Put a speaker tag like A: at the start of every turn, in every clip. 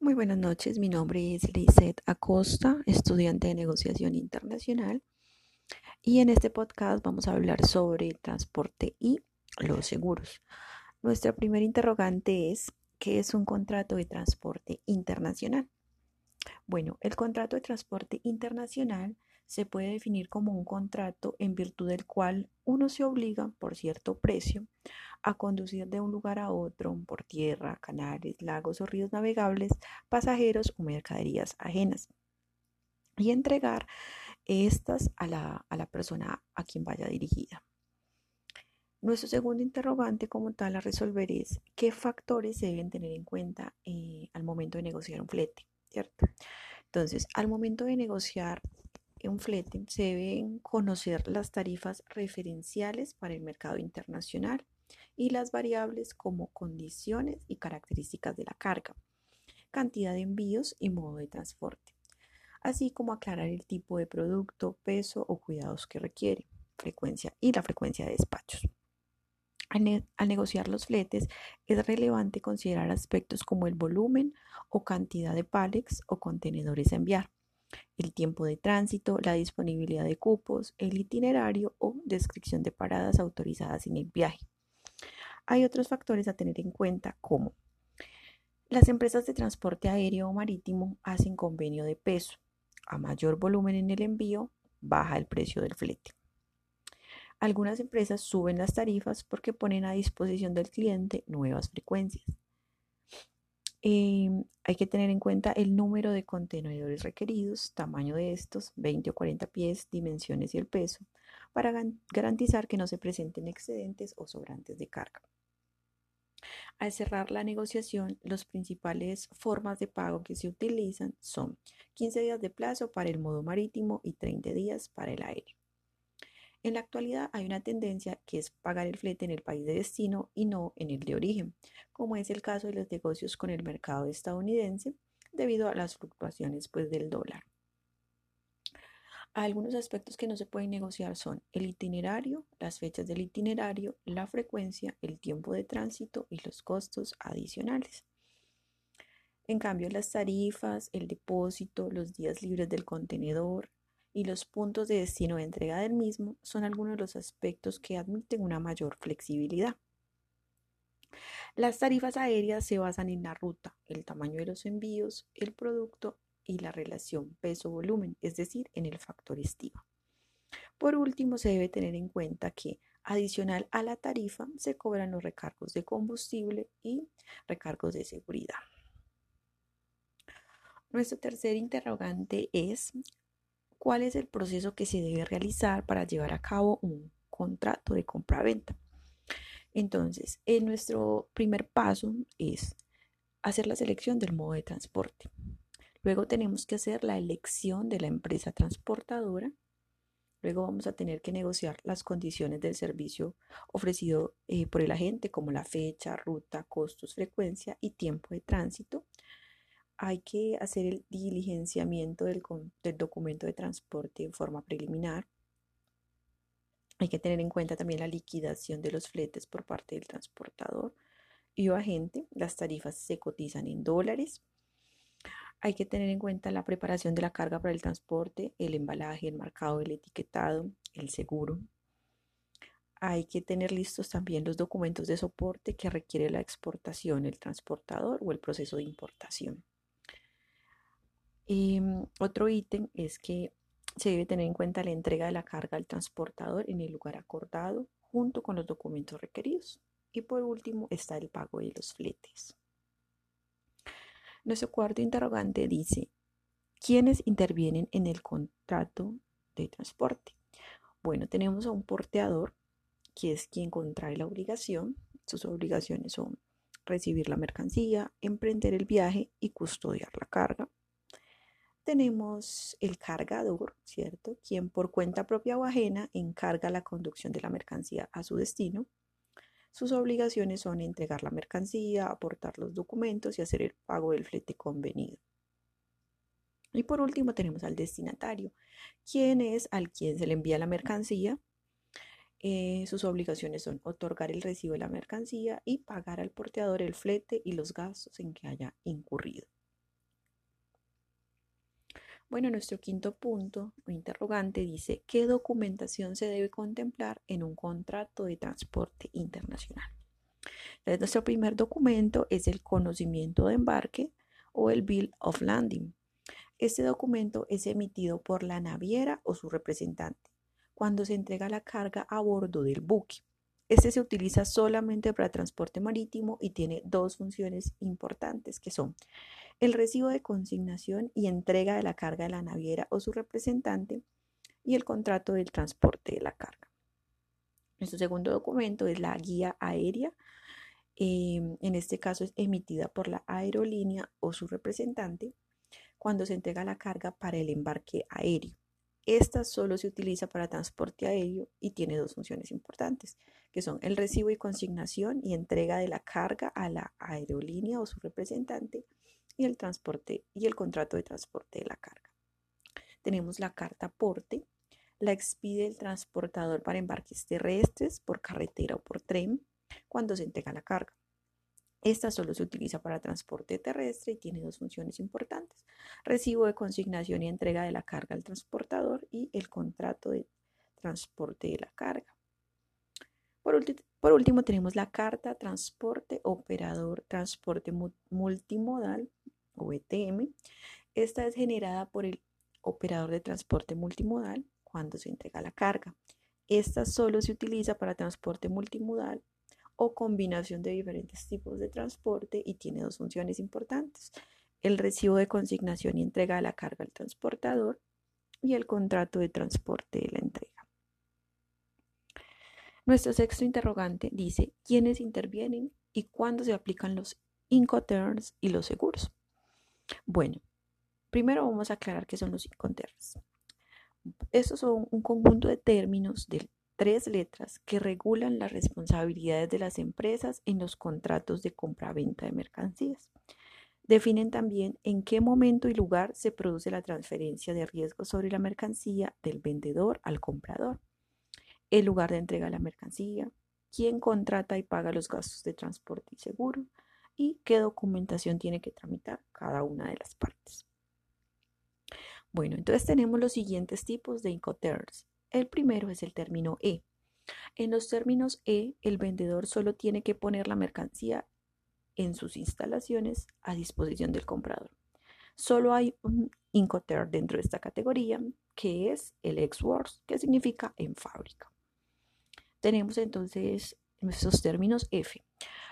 A: Muy buenas noches, mi nombre es Lizeth Acosta, estudiante de negociación internacional y en este podcast vamos a hablar sobre transporte y los seguros. Nuestra primera interrogante es, ¿qué es un contrato de transporte internacional? Bueno, el contrato de transporte internacional se puede definir como un contrato en virtud del cual uno se obliga por cierto precio a conducir de un lugar a otro por tierra, canales, lagos o ríos navegables, pasajeros o mercaderías ajenas y entregar estas a la, a la persona a quien vaya dirigida. Nuestro segundo interrogante como tal a resolver es qué factores se deben tener en cuenta eh, al momento de negociar un flete, ¿cierto? Entonces, al momento de negociar un flete se deben conocer las tarifas referenciales para el mercado internacional, y las variables como condiciones y características de la carga, cantidad de envíos y modo de transporte, así como aclarar el tipo de producto, peso o cuidados que requiere, frecuencia y la frecuencia de despachos. Al, negociar los fletes es relevante considerar aspectos como el volumen o cantidad de pallets o contenedores a enviar, el tiempo de tránsito, la disponibilidad de cupos, el itinerario o descripción de paradas autorizadas en el viaje. Hay otros factores a tener en cuenta como las empresas de transporte aéreo o marítimo hacen convenio de peso. A mayor volumen en el envío, baja el precio del flete. Algunas empresas suben las tarifas porque ponen a disposición del cliente nuevas frecuencias. Em, hay que tener en cuenta el número de contenedores requeridos, tamaño de estos, 20 o 40 pies, dimensiones y el peso, para garantizar que no se presenten excedentes o sobrantes de carga. Al cerrar la negociación, las principales formas de pago que se utilizan son 15 días de plazo para el modo marítimo y 30 días para el aéreo. En la actualidad hay una tendencia que es pagar el flete en el país de destino y no en el de origen, como es el caso de los negocios con el mercado estadounidense debido a las fluctuaciones pues, del dólar. Algunos aspectos que no se pueden negociar son el itinerario, las fechas del itinerario, la frecuencia, el tiempo de tránsito y los costos adicionales. En cambio, las tarifas, el depósito, los días libres del contenedor y los puntos de destino de entrega del mismo son algunos de los aspectos que admiten una mayor flexibilidad. Las tarifas aéreas se basan en la ruta, el tamaño de los envíos, el producto y la relación peso-volumen, es decir, en el factor estima. Por último, se debe tener en cuenta que adicional a la tarifa se cobran los recargos de combustible y recargos de seguridad. Nuestro tercer interrogante es cuál es el proceso que se debe realizar para llevar a cabo un contrato de compra-venta. Entonces, en nuestro primer paso es hacer la selección del modo de transporte. Luego tenemos que hacer la elección de la empresa transportadora. Luego vamos a tener que negociar las condiciones del servicio ofrecido eh, por el agente, como la fecha, ruta, costos, frecuencia y tiempo de tránsito. Hay que hacer el diligenciamiento del, del documento de transporte en forma preliminar. Hay que tener en cuenta también la liquidación de los fletes por parte del transportador y agente. Las tarifas se cotizan en dólares. Hay que tener en cuenta la preparación de la carga para el transporte, el embalaje, el marcado, el etiquetado, el seguro. Hay que tener listos también los documentos de soporte que requiere la exportación, el transportador o el proceso de importación. Em, otro ítem es que se debe tener en cuenta la entrega de la carga al transportador en el lugar acordado junto con los documentos requeridos. Y por último está el pago de los fletes. Nuestro cuarto interrogante dice, ¿quiénes intervienen en el contrato de transporte? Bueno, tenemos a un porteador, que es quien contrae la obligación. Sus obligaciones son recibir la mercancía, emprender el viaje y custodiar la carga. Tenemos el cargador, ¿cierto? Quien por cuenta propia o ajena encarga la conducción de la mercancía a su destino. Sus obligaciones son entregar la mercancía, aportar los documentos y hacer el pago del flete convenido. Y por último tenemos al destinatario, quien es al quien se le envía la mercancía. Eh, sus obligaciones son otorgar el recibo de la mercancía y pagar al porteador el flete y los gastos en que haya incurrido. Bueno, nuestro quinto punto o interrogante dice, ¿qué documentación se debe contemplar en un contrato de transporte internacional? Nuestro primer documento es el conocimiento de embarque o el Bill of Landing. Este documento es emitido por la naviera o su representante cuando se entrega la carga a bordo del buque. Este se utiliza solamente para transporte marítimo y tiene dos funciones importantes que son el recibo de consignación y entrega de la carga de la naviera o su representante y el contrato del transporte de la carga. Nuestro segundo documento es la guía aérea. Em, en este caso es emitida por la aerolínea o su representante cuando se entrega la carga para el embarque aéreo. Esta solo se utiliza para transporte aéreo y tiene dos funciones importantes, que son el recibo y consignación y entrega de la carga a la aerolínea o su representante y el transporte y el contrato de transporte de la carga. Tenemos la carta porte, la expide el transportador para embarques terrestres por carretera o por tren cuando se entrega la carga. Esta solo se utiliza para transporte terrestre y tiene dos funciones importantes. Recibo de consignación y entrega de la carga al transportador y el contrato de transporte de la carga. Por último, tenemos la carta transporte operador transporte multimodal o ETM. Esta es generada por el operador de transporte multimodal cuando se entrega la carga. Esta solo se utiliza para transporte multimodal o combinación de diferentes tipos de transporte y tiene dos funciones importantes. El recibo de consignación y entrega de la carga al transportador y el contrato de transporte de la entrega. Nuestro sexto interrogante dice quiénes intervienen y cuándo se aplican los Incoterms y los seguros. Bueno, primero vamos a aclarar qué son los Incoterms. Estos son un conjunto de términos de tres letras que regulan las responsabilidades de las empresas en los contratos de compra-venta de mercancías. Definen también en qué momento y lugar se produce la transferencia de riesgo sobre la mercancía del vendedor al comprador, el lugar de entrega de la mercancía, quién contrata y paga los gastos de transporte y seguro, y qué documentación tiene que tramitar cada una de las partes. Bueno, entonces tenemos los siguientes tipos de Incoterms. El primero es el término E. En los términos E, el vendedor solo tiene que poner la mercancía en sus instalaciones a disposición del comprador. Solo hay un Incoterm dentro de esta categoría, que es el ex-works, que significa en fábrica. Tenemos entonces nuestros términos F.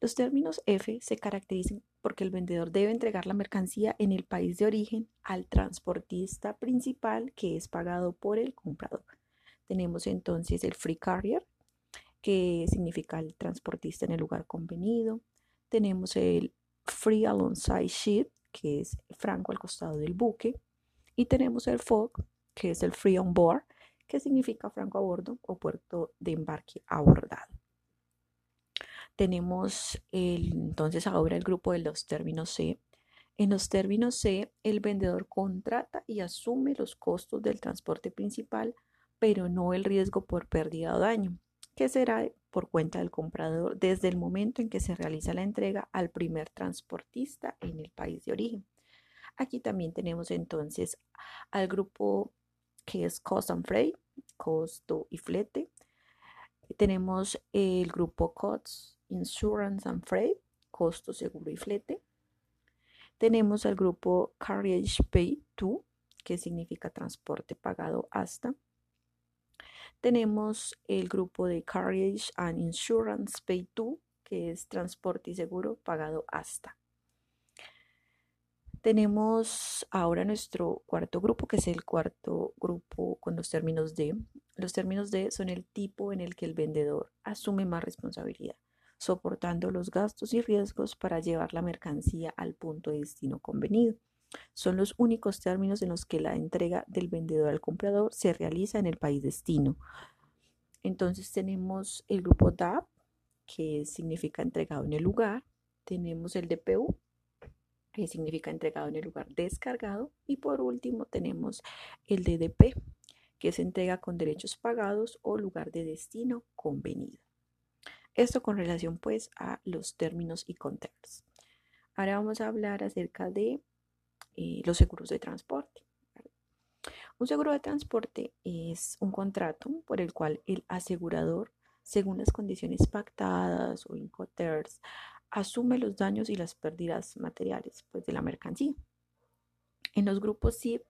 A: Los términos F se caracterizan porque el vendedor debe entregar la mercancía en el país de origen al transportista principal que es pagado por el comprador. Tenemos entonces el free carrier, que significa el transportista en el lugar convenido. Tenemos el free alongside ship, que es franco al costado del buque. Y tenemos el FOG, que es el free on board, que significa franco a bordo o puerto de embarque abordado. Tenemos entonces ahora el grupo de los términos C. En los términos C, el vendedor contrata y asume los costos del transporte principal, pero no el riesgo por pérdida o daño, que será por cuenta del comprador desde el momento en que se realiza la entrega al primer transportista en el país de origen. Aquí también tenemos entonces al grupo que es Cost and Freight, costo y flete. Tenemos el grupo COTS, Insurance and Freight, costo, seguro y flete. Tenemos al grupo Carriage Pay To, que significa transporte pagado hasta. Tenemos el grupo de Carriage and Insurance Pay To, que es transporte y seguro pagado hasta. Tenemos ahora nuestro cuarto grupo, que es el cuarto grupo con los términos de. Los términos de son el tipo en el que el vendedor asume más responsabilidad soportando los gastos y riesgos para llevar la mercancía al punto de destino convenido. Son los únicos términos en los que la entrega del vendedor al comprador se realiza en el país destino. Entonces tenemos el grupo DAP, que significa entregado en el lugar. Tenemos el DPU, que significa entregado en el lugar descargado. Y por último tenemos el DDP, que es entrega con derechos pagados o lugar de destino convenido. Esto con relación pues a los términos y contextos. Ahora vamos a hablar acerca de eh, los seguros de transporte. Un seguro de transporte es un contrato por el cual el asegurador, según las condiciones pactadas o incoterms, asume los daños y las pérdidas materiales pues, de la mercancía. En los grupos SIP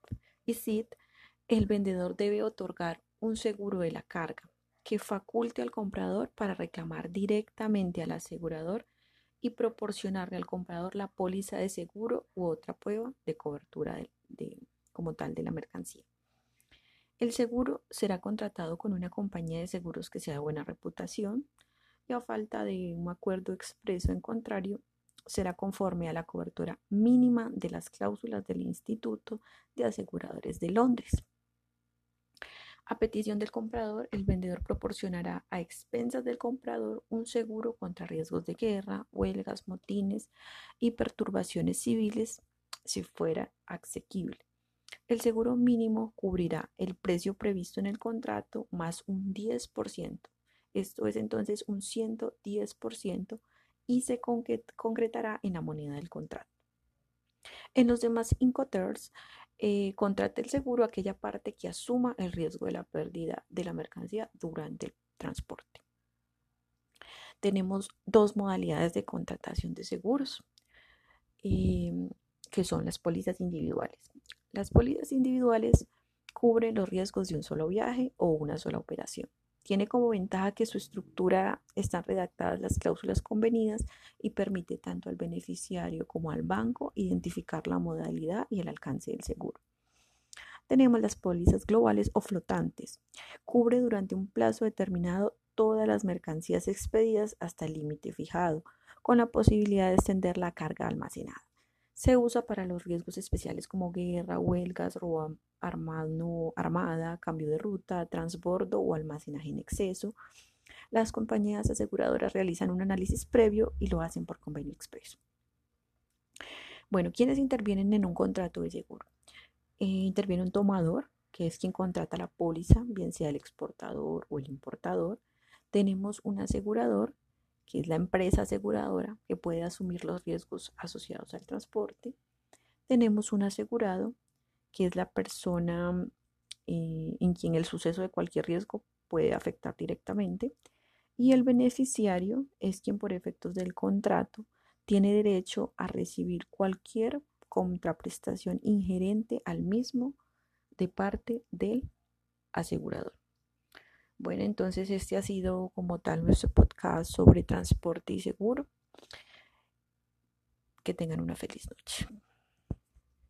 A: y SIT, el vendedor debe otorgar un seguro de la carga que faculte al comprador para reclamar directamente al asegurador y proporcionarle al comprador la póliza de seguro u otra prueba de cobertura de, como tal de la mercancía. El seguro será contratado con una compañía de seguros que sea de buena reputación a falta de un acuerdo expreso en contrario, será conforme a la cobertura mínima de las cláusulas del Instituto de Aseguradores de Londres. A petición del comprador, el vendedor proporcionará a expensas del comprador un seguro contra riesgos de guerra, huelgas, motines y perturbaciones civiles si fuera asequible. El seguro mínimo cubrirá el precio previsto en el contrato más un 10%. Esto es entonces un 110% y se concretará en la moneda del contrato. En los demás Incoterms, eh, contrate el seguro aquella parte que asuma el riesgo de la pérdida de la mercancía durante el transporte. Tenemos dos modalidades de contratación de seguros, em, que son las pólizas individuales. Las pólizas individuales cubren los riesgos de un solo viaje o una sola operación. Tiene como ventaja que su estructura están redactadas las cláusulas convenidas y permite tanto al beneficiario como al banco identificar la modalidad y el alcance del seguro. Tenemos las pólizas globales o flotantes. Cubre durante un plazo determinado todas las mercancías expedidas hasta el límite fijado, con la posibilidad de extender la carga almacenada. Se usa para los riesgos especiales como guerra, huelgas, robo armada, cambio de ruta, transbordo o almacenaje en exceso. Las compañías aseguradoras realizan un análisis previo y lo hacen por convenio expreso. Bueno, ¿quiénes intervienen en un contrato de seguro? Eh, interviene un tomador, que es quien contrata la póliza, bien sea el exportador o el importador. Tenemos un asegurador, que es la empresa aseguradora que puede asumir los riesgos asociados al transporte. Tenemos un asegurado, que es la persona eh, en quien el suceso de cualquier riesgo puede afectar directamente. Y el beneficiario es quien por efectos del contrato tiene derecho a recibir cualquier contraprestación ingerente al mismo de parte del asegurador. Bueno, entonces este ha sido como tal nuestro podcast sobre transporte y seguro. Que tengan una feliz noche.